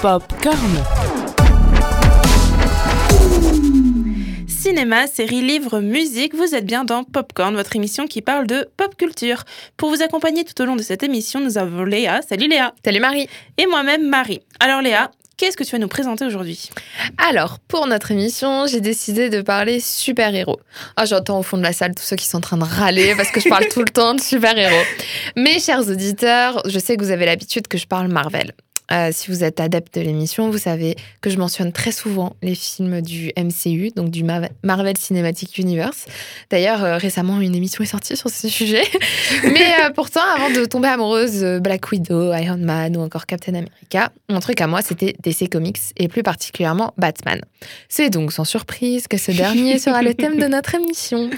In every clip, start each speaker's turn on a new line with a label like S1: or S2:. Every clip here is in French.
S1: Popcorn. Cinéma, série, livres, musique, vous êtes bien dans Popcorn, votre émission qui parle de pop culture. Pour vous accompagner tout au long de cette émission, nous avons Léa. Salut Léa.
S2: Salut Marie.
S1: Et moi-même Marie. Alors Léa, Qu'est-ce que tu vas nous présenter aujourd'hui?
S2: Alors, pour notre émission, j'ai décidé de parler super-héros. Ah, j'entends au fond de la salle tous ceux qui sont en train de râler parce que je parle tout le temps de super-héros. Mes chers auditeurs, je sais que vous avez l'habitude que je parle Marvel. Euh, si vous êtes adepte de l'émission, vous savez que je mentionne très souvent les films du MCU, donc du Marvel Cinematic Universe. D'ailleurs, euh, récemment, une émission est sortie sur ce sujet. Mais euh, pourtant, avant de tomber amoureuse de Black Widow, Iron Man ou encore Captain America, mon truc à moi, c'était DC Comics et plus particulièrement Batman. C'est donc sans surprise que ce dernier sera le thème de notre émission.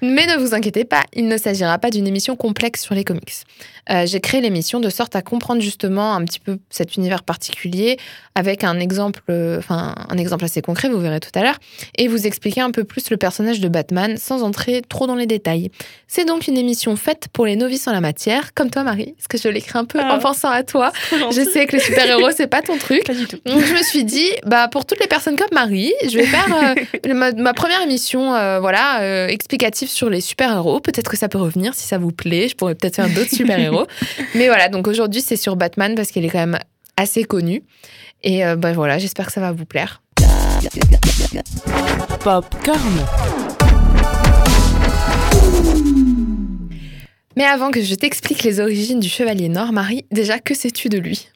S2: Mais ne vous inquiétez pas, il ne s'agira pas d'une émission complexe sur les comics. J'ai créé l'émission de sorte à comprendre justement un petit peu cette univers particulier avec un exemple, euh, enfin un exemple assez concret, vous verrez tout à l'heure, et vous expliquer un peu plus le personnage de Batman sans entrer trop dans les détails. C'est donc une émission faite pour les novices en la matière, comme toi Marie, parce que je l'écris un peu en ah. pensant à toi. Je sais que les super-héros c'est pas ton truc.
S1: Pas du tout.
S2: Donc je me suis dit, bah pour toutes les personnes comme Marie, je vais faire euh, ma, première émission, euh, voilà, explicative sur les super-héros. Peut-être que ça peut revenir si ça vous plaît. Je pourrais peut-être faire d'autres super-héros. Mais voilà, donc aujourd'hui c'est sur Batman parce qu'il est quand même assez connu. Et euh, bah, voilà, j'espère que ça va vous plaire.
S1: Popcorn.
S2: Mais avant que je t'explique les origines du Chevalier Nord, Marie, déjà, que sais-tu de lui?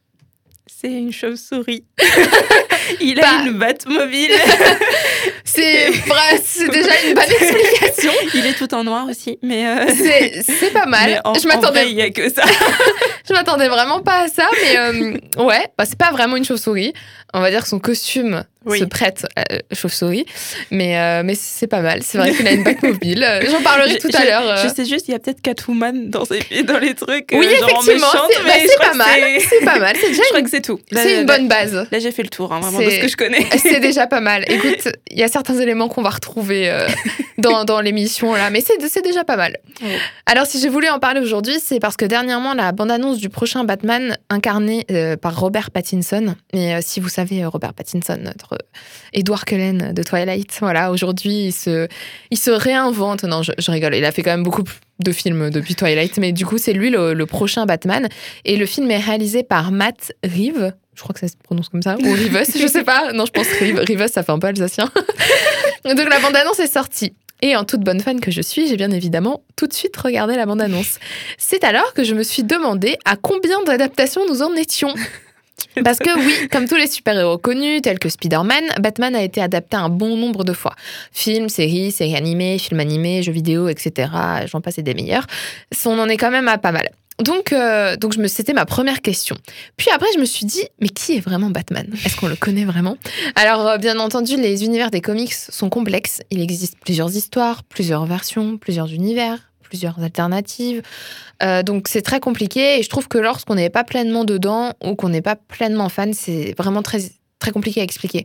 S1: C'est une chauve-souris. Il a bah. une batte mobile.
S2: c'est c'est déjà une bonne explication.
S1: Il est tout en noir aussi, mais euh,
S2: c'est pas mal.
S1: je m'attendais. Il y a que ça.
S2: je m'attendais vraiment pas à ça, mais euh, ouais, bah, c'est pas vraiment une chauve-souris. On va dire que son costume se prête à chauve-souris. Mais, euh, mais c'est pas mal. C'est vrai qu'il a une bac mobile. J'en parlerai tout à l'heure.
S1: Euh. Je sais juste, il y a peut-être Catwoman dans, dans les trucs.
S2: Oui, euh, effectivement. C'est bah, pas, mal. C'est pas mal. Déjà
S1: je crois que c'est tout.
S2: C'est une bonne base.
S1: Là, j'ai fait le tour, hein, vraiment, de ce que je connais.
S2: C'est déjà pas mal. Écoute, il y a certains éléments qu'on va retrouver dans, dans l'émission, là. Mais c'est déjà pas mal. Alors, si j'ai voulu en parler aujourd'hui, c'est parce que dernièrement, la bande-annonce du prochain Batman, incarné par Robert Pattinson. Et si vous savez, Robert Pattinson, notre Edward Cullen de Twilight. Voilà, aujourd'hui, il se, il se réinvente. Non, je, rigole. Il a fait quand même beaucoup de films depuis Twilight, mais du coup, c'est lui le, prochain Batman. Et le film est réalisé par Matt Reeves. Je crois que ça se prononce comme ça. Ou Reeves, je sais pas. Non, je pense Reeves. Reeves, ça fait un peu alsacien. Donc la bande-annonce est sortie. Et en toute bonne fan que je suis, j'ai bien évidemment tout de suite regardé la bande-annonce. C'est alors que je me suis demandé à combien d'adaptations nous en étions. Parce que oui, comme tous les super-héros connus, tels que Spider-Man, Batman a été adapté un bon nombre de fois. Films, séries, séries animées, films animés, jeux vidéo, etc. J'en passe des meilleurs. On en est quand même à pas mal. Donc, euh, donc je me, c'était ma première question. Puis après, je me suis dit, mais qui est vraiment Batman? Est-ce qu'on le connaît vraiment? Alors, euh, bien entendu, les univers des comics sont complexes. Il existe plusieurs histoires, plusieurs versions, plusieurs univers, plusieurs alternatives. Euh, donc c'est très compliqué et je trouve que lorsqu'on n'est pas pleinement dedans ou qu'on n'est pas pleinement fan, c'est vraiment très très compliqué à expliquer.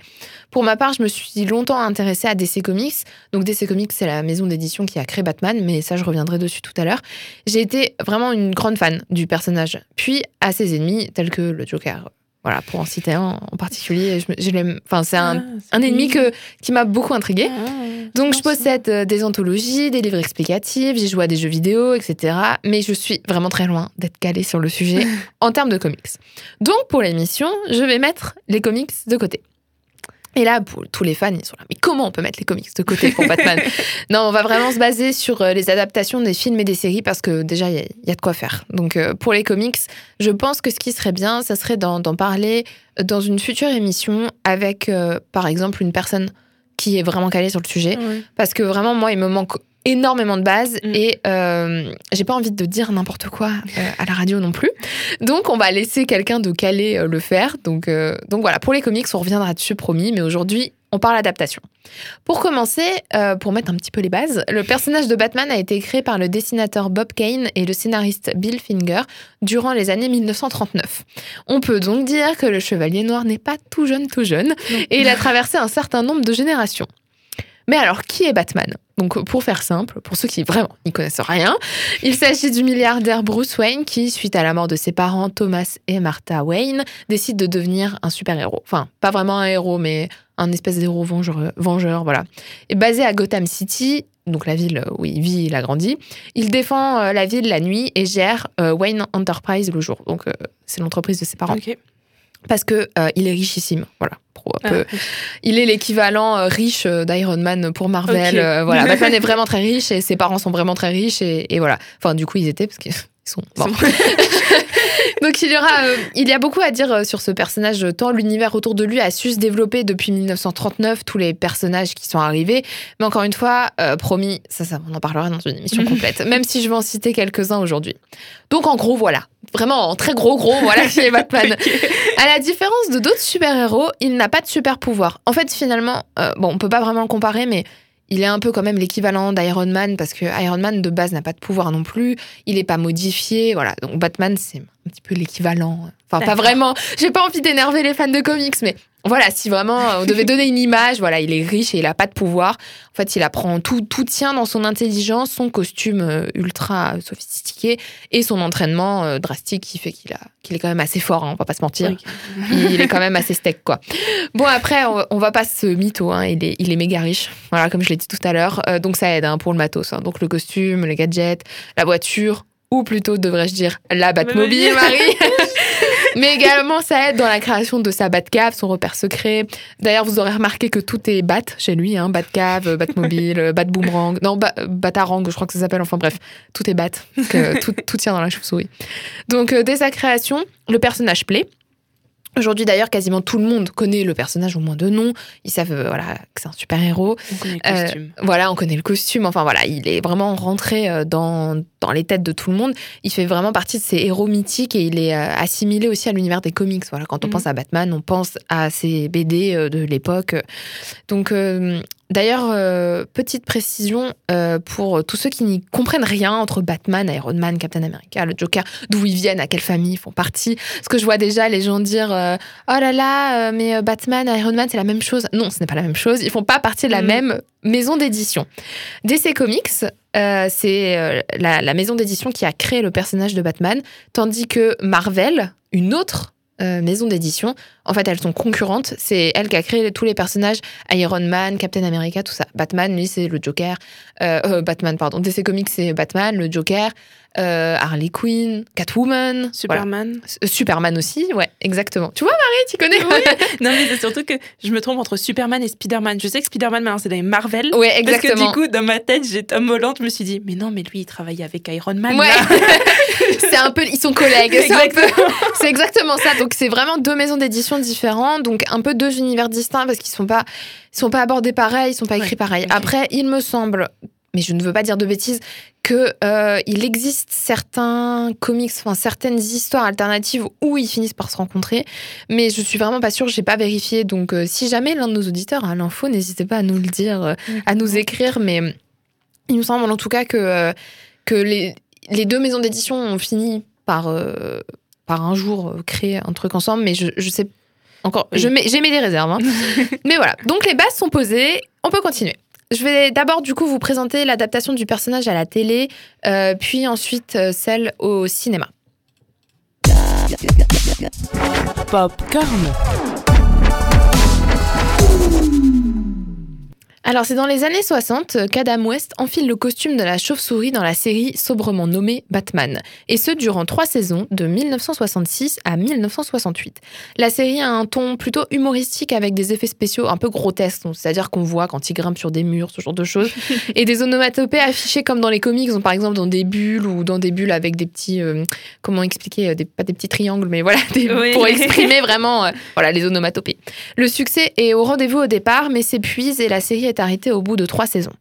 S2: Pour ma part, je me suis longtemps intéressée à DC Comics. Donc DC Comics, c'est la maison d'édition qui a créé Batman, mais ça, je reviendrai dessus tout à l'heure. J'ai été vraiment une grande fan du personnage, puis à ses ennemis, tels que le Joker, voilà, pour en citer un en particulier, je, enfin, c'est un, ah, un ennemi que, qui m'a beaucoup intrigué. Ah, Donc, je possède euh, des anthologies, des livres explicatifs, j'ai joué à des jeux vidéo, etc. Mais je suis vraiment très loin d'être calée sur le sujet en termes de comics. Donc, pour l'émission, je vais mettre les comics de côté. Et là, pour tous les fans, ils sont là. Mais comment on peut mettre les comics de côté pour Batman Non, on va vraiment se baser sur euh, les adaptations des films et des séries parce que déjà, il y, a de quoi faire. Donc, euh, pour les comics, je pense que ce qui serait bien, ça serait d'en parler dans une future émission avec, euh, par exemple, une personne qui est vraiment calée sur le sujet. Parce que vraiment, moi, il me manque énormément de bases mm. et euh, j'ai pas envie de dire n'importe quoi euh, à la radio non plus. Donc on va laisser quelqu'un de calé euh, le faire. Donc, donc voilà, pour les comics, on reviendra dessus promis, mais aujourd'hui, on parle adaptation. Pour commencer, pour mettre un petit peu les bases, le personnage de Batman a été créé par le dessinateur Bob Kane et le scénariste Bill Finger durant les années 1939. On peut donc dire que le Chevalier Noir n'est pas tout jeune tout jeune et il a traversé un certain nombre de générations. Mais alors, qui est Batman? Donc, pour faire simple, pour ceux qui vraiment n'y connaissent rien, il s'agit du milliardaire Bruce Wayne qui, suite à la mort de ses parents Thomas et Martha Wayne, décide de devenir un super-héros. Enfin, pas vraiment un héros, mais un espèce d'héros vengeur, vengeur, voilà. Et basé à Gotham City, donc la ville où il vit, il a grandi, il défend euh, la ville la nuit et gère euh, Wayne Enterprise le jour. Donc, euh, c'est l'entreprise de ses parents. Parce que euh, il est richissime, voilà. Pour un peu
S1: Ah,
S2: il est l'équivalent euh, riche euh, d'Iron Man pour Marvel.
S1: Ok.
S2: euh, voilà, Batman est vraiment très riche et ses parents sont vraiment très riches et, et voilà. Enfin, du coup, ils étaient parce qu'ils sont morts. Donc il y aura, euh, il y a beaucoup à dire euh, sur ce personnage. Tant l'univers autour de lui a su se développer depuis 1939, tous les personnages qui sont arrivés. Mais encore une fois, euh, promis, ça, ça, on en parlera dans une émission complète. même si je vais en citer quelques-uns aujourd'hui. Donc en gros, voilà, vraiment en très gros gros, voilà qui est Batman. À la différence de d'autres super-héros, il n'a pas de super pouvoir. En fait, finalement, euh, bon, on peut pas vraiment le comparer, mais il est un peu quand même l'équivalent d'Iron Man parce que Iron Man de base n'a pas de pouvoir non plus. Il n'est pas modifié, voilà. Donc Batman, c'est un petit peu l'équivalent. Enfin, pas vraiment. J'ai pas envie d'énerver les fans de comics, mais voilà, si vraiment on devait donner une image, voilà, il est riche et il a pas de pouvoir. En fait, il apprend tout, tout tient dans son intelligence, son costume euh, ultra sophistiqué et son entraînement euh, drastique qui fait qu'il a, qu'il est quand même assez fort. Hein, on va pas se mentir il est quand même assez steak quoi. Bon après on, on va pas se mytho, hein, il, est, il est méga riche, voilà comme je l'ai dit tout à l'heure, Euh, donc ça aide hein, pour le matos, hein. donc le costume, les gadgets, la voiture, ou plutôt devrais-je dire la Batmobile. Marie. Mais également ça aide dans la création de sa Batcave, son repère secret. D'ailleurs vous aurez remarqué que tout est Bat chez lui, hein, Batcave, Batmobile, Batboomerang, non ba- Batarang je crois que ça s'appelle, enfin bref, tout est Bat, parce que tout, tout tient dans la chauve-souris. Donc euh, dès sa création, le personnage plaît. Aujourd'hui d'ailleurs, quasiment tout le monde connaît le personnage au moins de nom. Ils savent euh, voilà que c'est un super héros.
S1: On connaît le
S2: Euh,
S1: costume.
S2: Voilà, on connaît le costume. Enfin voilà, il est vraiment rentré euh, dans, dans les têtes de tout le monde. Il fait vraiment partie de ces héros mythiques et il est euh, assimilé aussi à l'univers des comics. Voilà, quand on
S1: Mhm.
S2: pense à Batman, on pense à ces BD euh, de l'époque. Donc euh, D'ailleurs, euh, petite précision euh, pour tous ceux qui n'y comprennent rien entre Batman, Iron Man, Captain America, le Joker, d'où ils viennent, à quelle famille ils font partie. Parce que je vois déjà les gens dire euh, Oh là là, mais Batman, Iron Man, c'est la même chose. Non, ce n'est pas la même chose. Ils font pas partie de la
S1: Mhm.
S2: même maison d'édition. DC Comics, c'est la, la maison d'édition qui a créé le personnage de Batman, tandis que Marvel, une autre maison d'édition, en fait, elles sont concurrentes. C'est elle qui a créé tous les personnages Iron Man, Captain America, tout ça. Batman, lui, c'est le Joker. Euh, euh, Batman, pardon. DC Comics, c'est Batman, le Joker, euh, Harley Quinn, Catwoman.
S1: Superman.
S2: Superman aussi, ouais, exactement. Tu vois, Marie, tu connais?
S1: Non, mais c'est surtout que je me trompe entre Superman et Spider-Man. Je sais que Spider-Man, maintenant, c'est dans les Marvel.
S2: Ouais,
S1: Parce que
S2: exactement.
S1: du coup, dans ma tête, j'ai Tom Holland. Je me suis dit, mais non, mais lui, il travaille avec Iron Man.
S2: Ouais. c'est un peu, ils sont collègues. C'est peu-
S1: Exactement.
S2: C'est exactement ça. Donc c'est vraiment deux maisons d'édition différentes, donc un peu deux univers distincts parce qu'ils sont pas, ils sont pas abordés pareil, ils sont pas écrits
S1: Ouais,
S2: pareil. Après, il me semble, mais je ne veux pas dire de bêtises, que euh, il existe certains comics, enfin certaines histoires alternatives où ils finissent par se rencontrer, mais je suis vraiment pas sûre, j'ai pas vérifié. Donc euh, si jamais l'un de nos auditeurs a l'info, n'hésitez pas à nous le dire, euh, à nous écrire. Mais il me semble en tout cas que que les les deux maisons d'édition ont fini par par un jour créer un truc ensemble, mais je, je sais encore,
S1: Oui.
S2: je mets, j'ai mis des réserves. hein. mais voilà, donc les bases sont posées, on peut continuer. Je vais d'abord du coup vous présenter l'adaptation du personnage à la télé, euh, puis ensuite euh, celle au cinéma.
S3: Popcorn.
S2: Alors, c'est dans les années 60 qu'Adam West enfile le costume de la chauve-souris dans la série sobrement nommée Batman, et ce durant trois saisons de 1966 à 1968. La série a un ton plutôt humoristique avec des effets spéciaux un peu grotesques, c'est-à-dire qu'on voit quand il grimpe sur des murs, ce genre de choses, et des onomatopées affichées comme dans les comics, donc par exemple dans des bulles ou dans des bulles avec des petits, euh, comment expliquer, euh, des, pas des petits triangles, mais voilà, des-
S1: Oui.
S2: pour exprimer vraiment, euh, voilà, les onomatopées. Le succès est au rendez-vous au départ, mais s'épuise et la série est arrêtée au bout de trois saisons.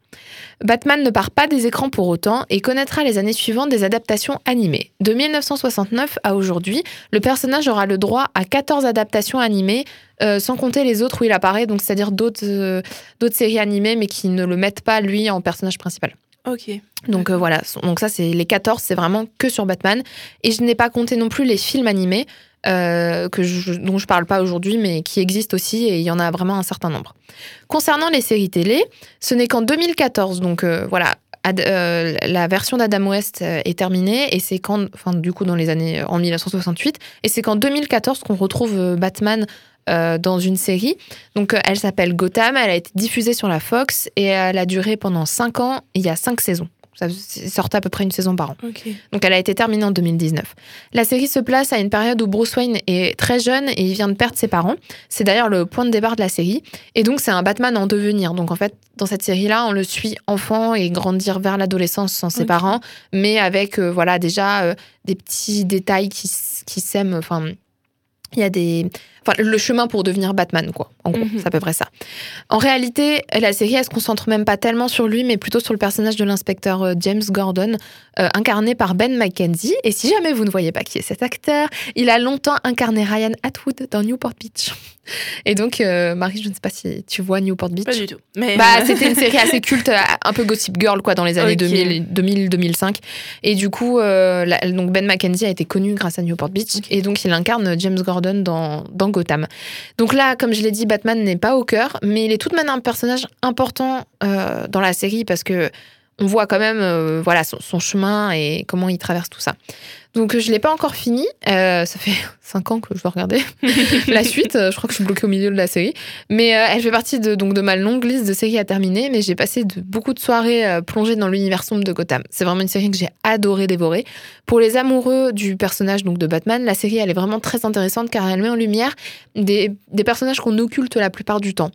S2: Batman ne part pas des écrans pour autant et connaîtra les années suivantes des adaptations animées. De 1969 à aujourd'hui, le personnage aura le droit à 14 adaptations animées, euh, sans compter les autres où il apparaît, donc c'est-à-dire d'autres euh, d'autres séries animées, mais qui ne le mettent pas lui en personnage principal.
S1: Ok.
S2: Donc euh, voilà, donc ça c'est les 14, c'est vraiment que sur Batman. Et je n'ai pas compté non plus les films animés. Euh, je, dont je parle pas aujourd'hui, mais qui existent aussi et il y en a vraiment un certain nombre. Concernant les séries télé, ce n'est qu'en 2014, donc euh, voilà, euh, la version d'Adam West est terminée et c'est quand, enfin du coup dans les années en 1968, et c'est qu'en 2014 qu'on retrouve Batman dans une série. Donc elle s'appelle Gotham, elle a été diffusée sur la Fox et elle a duré pendant 5 ans. Il y a 5 saisons. Ça sortait à peu près une saison par an. Donc elle a été terminée en 2019. La série se place à une période où Bruce Wayne est très jeune et il vient de perdre ses parents. C'est d'ailleurs le point de départ de la série. Et donc c'est un Batman en devenir. Donc en fait, dans cette série-là, on le suit enfant et grandir vers l'adolescence sans ses parents, mais avec euh, voilà déjà euh, des petits détails qui, qui s'aiment. Enfin, il y a des... Enfin, le chemin pour devenir Batman, quoi. En gros,
S1: Mhm.
S2: c'est à peu près ça. En réalité, la série, elle se concentre même pas tellement sur lui, mais plutôt sur le personnage de l'inspecteur euh, James Gordon, euh, incarné par Ben McKenzie. Et si jamais vous ne voyez pas qui est cet acteur, il a longtemps incarné Ryan Atwood dans Newport Beach. Et donc, euh, Marie, je ne sais pas si tu vois Newport Beach.
S1: Pas du tout. Mais
S2: Bah, c'était une série assez culte, un peu Gossip Girl, quoi, dans les années
S1: Ok.
S2: 2000, 2000-2005. Et du coup, euh, la- donc Ben McKenzie a été connu grâce à Newport Beach. Et donc, il incarne James Gordon dans, dans Gotham. Donc là, comme je l'ai dit, Batman n'est pas au cœur, mais il est tout de même un personnage important euh, dans la série parce que on voit quand même euh, voilà, son, chemin et comment il traverse tout ça. Donc, je l'ai pas encore fini. Euh, ça fait 5 ans que je dois regarder la suite. euh, Je crois que je suis bloquée au milieu de la série. Mais elle fait partie de, donc, de ma longue liste de séries à terminer. Mais j'ai passé beaucoup de soirées plongées dans l'univers sombre de Gotham. C'est vraiment une série que j'ai adoré dévorer. Pour les amoureux du personnage donc, de Batman, la série elle est vraiment très intéressante car elle met en lumière des, des personnages qu'on occulte la plupart du temps.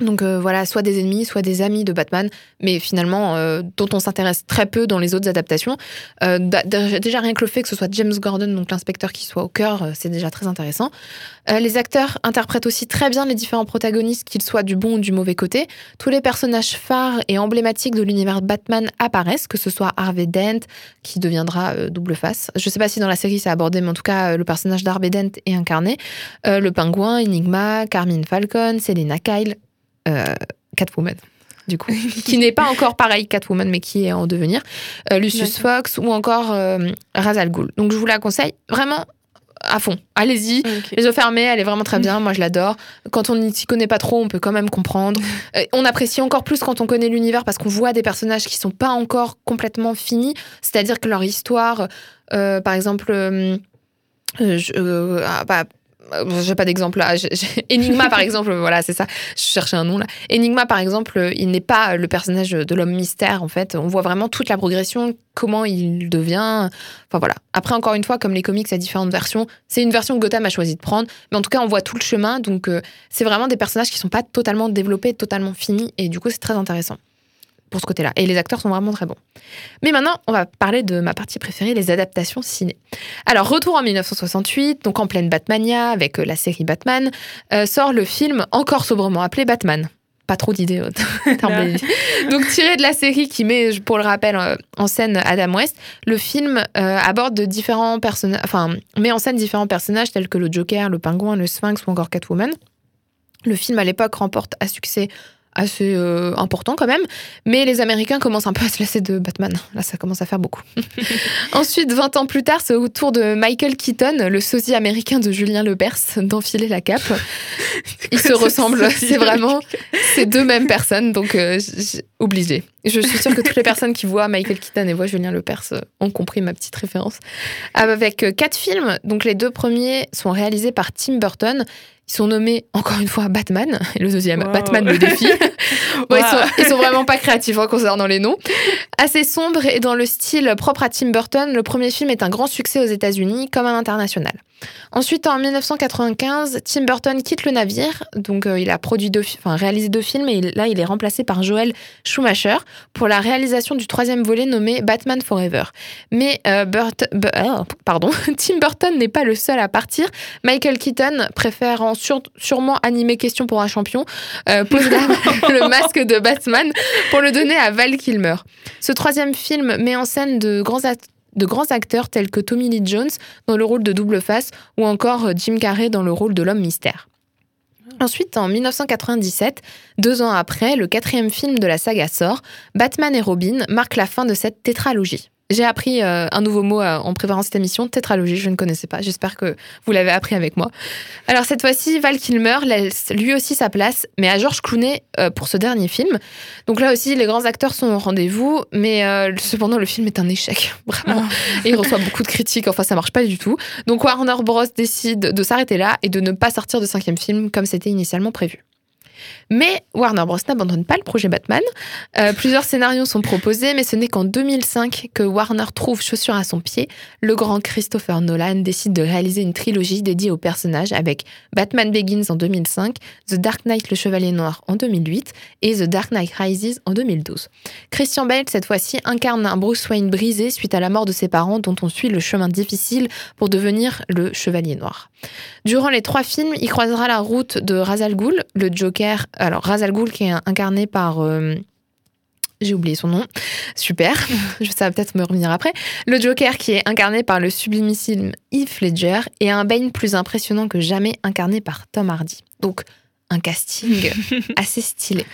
S2: Donc euh, voilà, soit des ennemis, soit des amis de Batman, mais finalement euh, dont on s'intéresse très peu dans les autres adaptations. Euh, déjà rien que le fait que ce soit James Gordon, donc l'inspecteur qui soit au cœur, c'est déjà très intéressant. Les acteurs interprètent aussi très bien les différents protagonistes, qu'ils soient du bon ou du mauvais côté. Tous les personnages phares et emblématiques de l'univers Batman apparaissent, que ce soit Harvey Dent, qui deviendra double face. Je sais pas si dans la série c'est abordé, mais en tout cas, le personnage d'Harvey Dent est incarné. Le pingouin, Enigma, Carmine Falcon, Selena Kyle, Catwoman. Du coup, qui n'est pas encore pareil Catwoman, mais qui est en devenir, Euh, Lucius Fox ou encore euh, Ra's al Ghul. Donc je vous la conseille vraiment à fond. Allez-y,
S1: Ok.
S2: les yeux fermés, elle est vraiment très bien. Moi, je l'adore. Quand on n'y s'y connaît pas trop, on peut quand même comprendre. Euh, on apprécie encore plus quand on connaît l'univers parce qu'on voit des personnages qui sont pas encore complètement finis. C'est-à-dire que leur histoire, euh, par exemple, euh, euh, je- euh, ah, bah, euh, j'ai pas d'exemple là. J'ai- j'ai- Enigma, par exemple, voilà, c'est ça. Je cherchais un nom là. Enigma, par exemple, euh, il n'est pas le personnage de l'homme mystère, en fait. On voit vraiment toute la progression, comment il devient. Enfin voilà. Après, encore une fois, comme les comics, il y a différentes versions. C'est une version que Gotham a choisi de prendre. Mais en tout cas, on voit tout le chemin. Donc, euh, c'est vraiment des personnages qui sont pas totalement développés, totalement finis. Et du coup, c'est très intéressant pour ce côté-là. Et les acteurs sont vraiment très bons. Mais maintenant, on va parler de ma partie préférée, les adaptations ciné. Alors, retour en 1968, donc en pleine Batmania, avec euh, la série Batman, euh, sort le film encore sobrement appelé Batman. Pas trop d'idées. donc, tiré de la série qui met, pour le rappel, euh, en scène Adam West, le film euh, aborde de différents personnages, enfin, met en scène différents personnages tels que le Joker, le Pingouin, le Sphinx ou encore Catwoman. Le film à l'époque remporte à succès assez euh, important quand même, mais les Américains commencent un peu à se lasser de Batman. Là, ça commence à faire beaucoup. Ensuite, 20 ans plus tard, c'est au tour de Michael Keaton, le sosie américain de Julien Lepers, d'enfiler la cape. Ils se ressemblent, c'est vraiment ces deux mêmes personnes, donc euh, obligé. Je suis sûre que toutes les personnes qui voient Michael Keaton et voient Julien Lepers euh, ont compris ma petite référence. Avec euh, quatre films, donc les deux premiers sont réalisés par Tim Burton. Ils sont nommés encore une fois Batman, et le deuxième
S1: Wow.
S2: Batman le défi. Bon, ils, sont, ils sont vraiment pas créatifs hein, concernant les noms. Assez sombre et dans le style propre à Tim Burton, le premier film est un grand succès aux États-Unis comme à l'international. Ensuite, en 1995, Tim Burton quitte le navire, donc euh, il a produit deux, enfin, réalisé deux films et il- là il est remplacé par Joel Schumacher pour la réalisation du troisième volet nommé Batman Forever. Mais euh, Burt- ah, pardon, Tim Burton n'est pas le seul à partir. Michael Keaton, préférant sûrement animer Question pour un champion, euh, pose le masque de Batman pour le donner à Val Kilmer. Ce troisième film met en scène de grands, act- de grands acteurs tels que Tommy Lee Jones dans le rôle de double face ou encore euh, Jim Carrey dans le rôle de l'homme mystère. Ensuite, en 1997, deux ans après, le quatrième film de la saga sort, Batman et Robin marque la fin de cette tétralogie. J'ai appris euh, un nouveau mot euh, en préparant cette émission, tétralogie, je ne connaissais pas. J'espère que vous l'avez appris avec moi. Alors cette fois-ci, Val Kilmer laisse lui aussi sa place, mais à George Clooney euh, pour ce dernier film. Donc là aussi, les grands acteurs sont au rendez-vous, mais cependant le film est un échec, vraiment. Et il reçoit beaucoup de critiques, enfin ça marche pas du tout. Donc Warner Bros décide de s'arrêter là et de ne pas sortir de cinquième film comme c'était initialement prévu. Mais Warner Bros n'abandonne pas le projet Batman. Euh, plusieurs scénarios sont proposés, mais ce n'est qu'en 2005 que Warner trouve chaussure à son pied. Le grand Christopher Nolan décide de réaliser une trilogie dédiée au personnage avec Batman Begins en 2005, The Dark Knight le Chevalier Noir en 2008 et The Dark Knight Rises en 2012. Christian Bale, cette fois-ci, incarne un Bruce Wayne brisé suite à la mort de ses parents dont on suit le chemin difficile pour devenir le Chevalier Noir. Durant les trois films, il croisera la route de Ra's al Ghul, le Joker. Alors, Ra's al Ghul qui est incarné par... euh, j'ai oublié son nom. Super. Ça va peut-être me revenir après. Le Joker qui est incarné par le sublimissime Heath Ledger et un Bane plus impressionnant que jamais incarné par Tom Hardy. Donc, un casting assez stylé.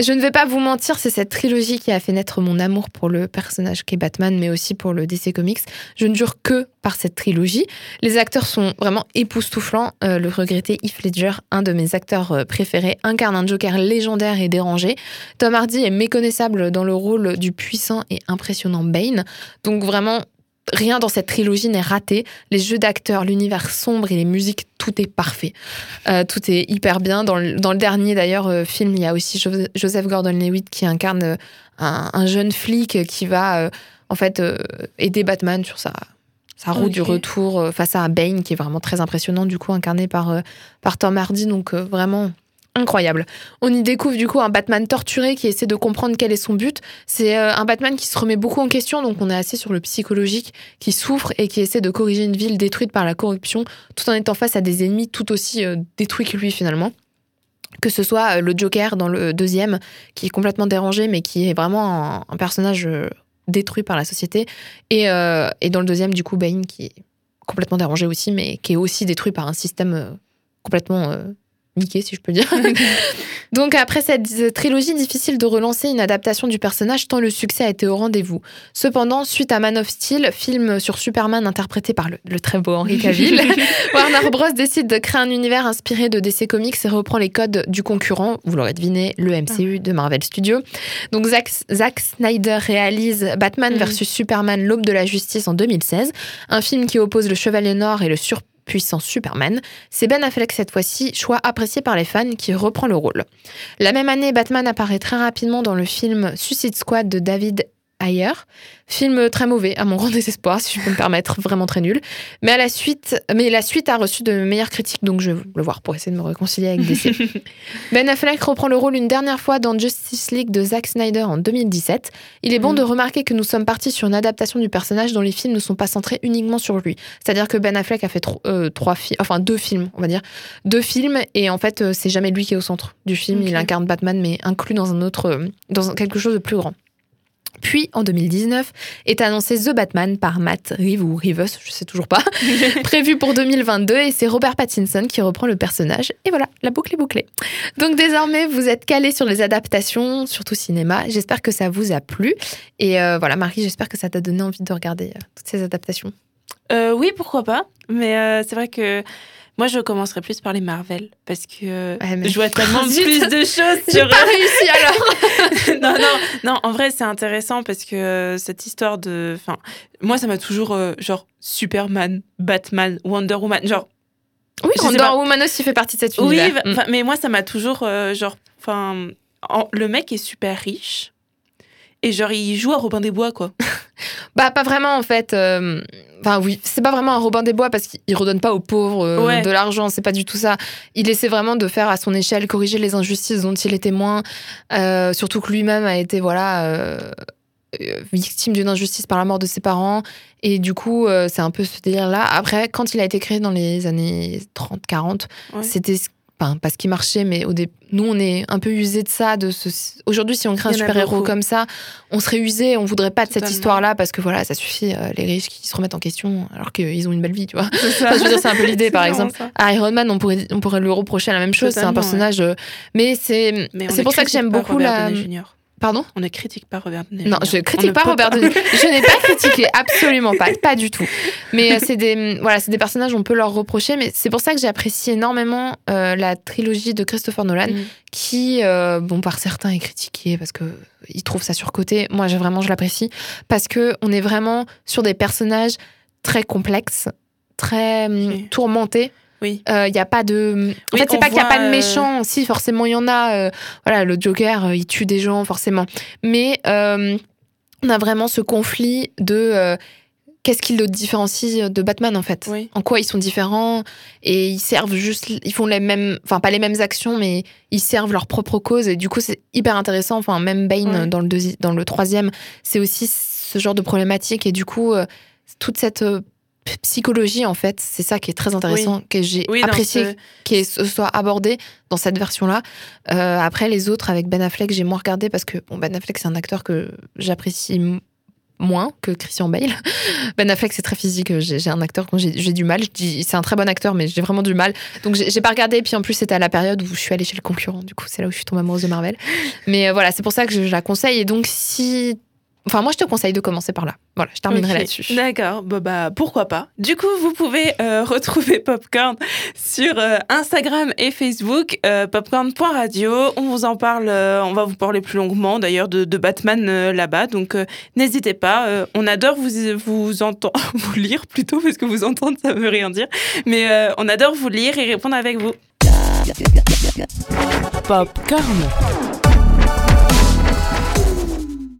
S2: Je ne vais pas vous mentir, c'est cette trilogie qui a fait naître mon amour pour le personnage qu'est Batman, mais aussi pour le DC Comics. Je ne jure que par cette trilogie. Les acteurs sont vraiment époustouflants. Euh, le regretté Heath Ledger, un de mes acteurs euh, préférés, incarne un Joker légendaire et dérangé. Tom Hardy est méconnaissable dans le rôle du puissant et impressionnant Bane. Donc vraiment, rien dans cette trilogie n'est raté. Les jeux d'acteurs, l'univers sombre et les musiques, tout est parfait. Euh, tout est hyper bien. Dans le, dans le dernier, d'ailleurs, euh, film, il y a aussi Jo- Joseph Gordon-Levitt qui incarne euh, un, un jeune flic qui va, en fait, aider Batman sur sa, sa route
S1: Ok.
S2: du retour face à un Bane qui est vraiment très impressionnant, du coup, incarné par, par Tom Hardy. Donc, vraiment incroyable. On y découvre du coup un Batman torturé qui essaie de comprendre quel est son but. C'est euh, un Batman qui se remet beaucoup en question, donc on est assez sur le psychologique, qui souffre et qui essaie de corriger une ville détruite par la corruption, tout en étant face à des ennemis tout aussi euh, détruits que lui finalement. Que ce soit euh, le Joker dans le deuxième, qui est complètement dérangé, mais qui est vraiment un, personnage détruit par la société, et, et dans le deuxième, du coup, Bane, qui est complètement dérangé aussi, mais qui est aussi détruit par un système complètement niqué, si je peux dire. Donc après cette trilogie, difficile de relancer une adaptation du personnage tant le succès a été au rendez-vous. Cependant, suite à Man of Steel, film sur Superman interprété par le, le très beau Henry Cavill, Warner Bros décide de créer un univers inspiré de DC Comics et reprend les codes du concurrent, vous l'aurez deviné, le MCU de Marvel Studios. Donc Zack, Zack Snyder réalise Batman
S1: Mhm.
S2: vs Superman, l'aube de la justice en 2016, un film qui oppose le Chevalier Noir et le surpuissant Superman. C'est Ben Affleck cette fois-ci, choix apprécié par les fans, qui reprend le rôle. La même année, Batman apparaît très rapidement dans le film Suicide Squad de David Ayer. Film très mauvais, à mon grand désespoir, si je peux me permettre, vraiment très nul. Mais, à la suite, mais la suite a reçu de meilleures critiques, donc je vais le voir pour essayer de me réconcilier avec DC. ben Affleck reprend le rôle une dernière fois dans Justice League de Zack Snyder en 2017. Il est bon
S1: Mhm.
S2: de remarquer que nous sommes partis sur une adaptation du personnage dont les films ne sont pas centrés uniquement sur lui. C'est-à-dire que Ben Affleck a fait tro- euh, trois films, enfin deux films, on va dire, deux films, et en fait, euh, c'est jamais lui qui est au centre du film. Il incarne Batman, mais inclus dans un autre, euh, dans quelque chose de plus grand. Puis, en 2019, est annoncé The Batman par Matt Reeves ou Reeves, je sais toujours pas, prévu pour 2022, et c'est Robert Pattinson qui reprend le personnage. Et voilà, la boucle est bouclée. Donc désormais, vous êtes calés sur les adaptations, surtout cinéma. J'espère que ça vous a plu. Et euh, voilà, Marie, j'espère que ça t'a donné envie de regarder euh, toutes ces adaptations.
S1: Euh, oui, pourquoi pas. Mais c'est vrai que moi, je commencerai plus par les Marvel parce que euh,
S2: Ouais,
S1: je vois tellement plus de choses
S2: J'ai
S1: sur
S2: pas réussi alors
S1: non, non, non, en vrai, c'est intéressant parce que euh, cette histoire de. Enfin, moi, ça m'a toujours, euh, genre, Superman, Batman, Wonder Woman, genre.
S2: Oui, Wonder. Woman aussi fait partie de cet
S1: Oui,
S2: univers.
S1: bah,
S2: Mm.
S1: mais moi, ça m'a toujours, euh, genre, enfin. en- Le mec est super riche. Et genre, il joue à Robin des Bois, quoi.
S2: Bah, pas vraiment en fait. euh, Enfin, oui, c'est pas vraiment un Robin des Bois parce qu'il redonne pas aux pauvres euh,
S1: Ouais.
S2: de l'argent, c'est pas du tout ça. Il essaie vraiment de faire à son échelle, corriger les injustices dont il est témoin. euh, surtout que lui-même a été, voilà. victime d'une injustice par la mort de ses parents et du coup euh, c'est un peu ce délire là après quand il a été créé dans les années 30 40
S1: Ouais.
S2: c'était enfin pas ce qui marchait mais au dé- nous on est un peu usé de ça de ce aujourd'hui si on crée un
S1: Il y en a
S2: super héros
S1: beaucoup.
S2: comme ça on serait usé on voudrait pas de cette
S1: Totalement.
S2: histoire là parce que voilà ça suffit euh, les riches qui se remettent en question alors qu'ils ont une belle vie tu vois
S1: C'est.
S2: Enfin, un peu l'idée, par exemple.
S1: ça.
S2: À Iron Man, on pourrait, on pourrait lui reprocher la même chose. C'est un personnage. euh, Mais c'est pour ça que j'aime
S1: pas
S2: beaucoup la. Pardon?
S1: On ne critique pas Robert De Niro.
S2: Non, je
S1: On
S2: critique
S1: ne
S2: pas Robert De Niro. Je n'ai pas critiqué, absolument pas, pas du tout. Mais euh, c'est des, voilà, c'est des personnages, on peut leur reprocher, mais c'est pour ça que j'apprécie énormément euh, la trilogie de Christopher Nolan,
S1: Mm.
S2: qui, euh, bon, par certains est critiquée parce que ils trouvent ça surcoté. Moi, j'ai vraiment, je l'apprécie parce que on est vraiment sur des personnages très complexes, très
S1: Ok.
S2: tourmentés.
S1: Oui.
S2: Il n'y a pas de. En
S1: Oui,
S2: fait, c'est pas qu'il n'y a pas de
S1: euh,
S2: méchants. Si, forcément, il y en a. euh, voilà, le Joker, euh, il tue des gens, forcément. Mais euh, on a vraiment ce conflit de. euh, Qu'est-ce qui le différencie de Batman en fait?
S1: Oui.
S2: En quoi ils sont différents? Et ils servent juste, ils font les mêmes, enfin pas les mêmes actions, mais ils servent leur propre cause et du coup c'est hyper intéressant. Enfin même Bane dans le deuxi- dans le troisième, c'est aussi ce genre de problématique et du coup euh, toute cette euh, psychologie en fait, c'est ça qui est très intéressant que j'ai
S1: Oui,
S2: apprécié
S1: ce-
S2: qui soit abordé dans cette version-là. Euh, après, les autres, avec Ben Affleck, j'ai moins regardé parce que bon, Ben Affleck, c'est un acteur que j'apprécie moins que Christian Bale. Ben Affleck, c'est très physique. J'ai un acteur dont j'ai du mal. Je dis, c'est un très bon acteur, mais j'ai vraiment du mal. Donc, j'ai j'ai pas regardé. Et puis, en plus, c'était à la période où je suis allée chez le concurrent. Du coup, c'est là où je suis tombée amoureuse de Marvel. Mais euh, voilà, c'est pour ça que je, je la conseille. Et donc, si. Enfin, moi, je te conseille de commencer par là. Voilà, je terminerai là-dessus.
S1: D'accord, bah, bah, pourquoi pas. Du coup, vous pouvez euh, retrouver Popcorn sur euh, Instagram et Facebook, euh, popcorn.radio. On vous en parle, euh, on va vous parler plus longuement d'ailleurs de, de Batman euh, là-bas. Donc euh, n'hésitez pas, euh, on adore vous, vous entendre, vous lire plutôt, parce que vous entendre, ça veut rien dire. Mais euh, on adore vous lire et répondre avec vous.
S3: Popcorn.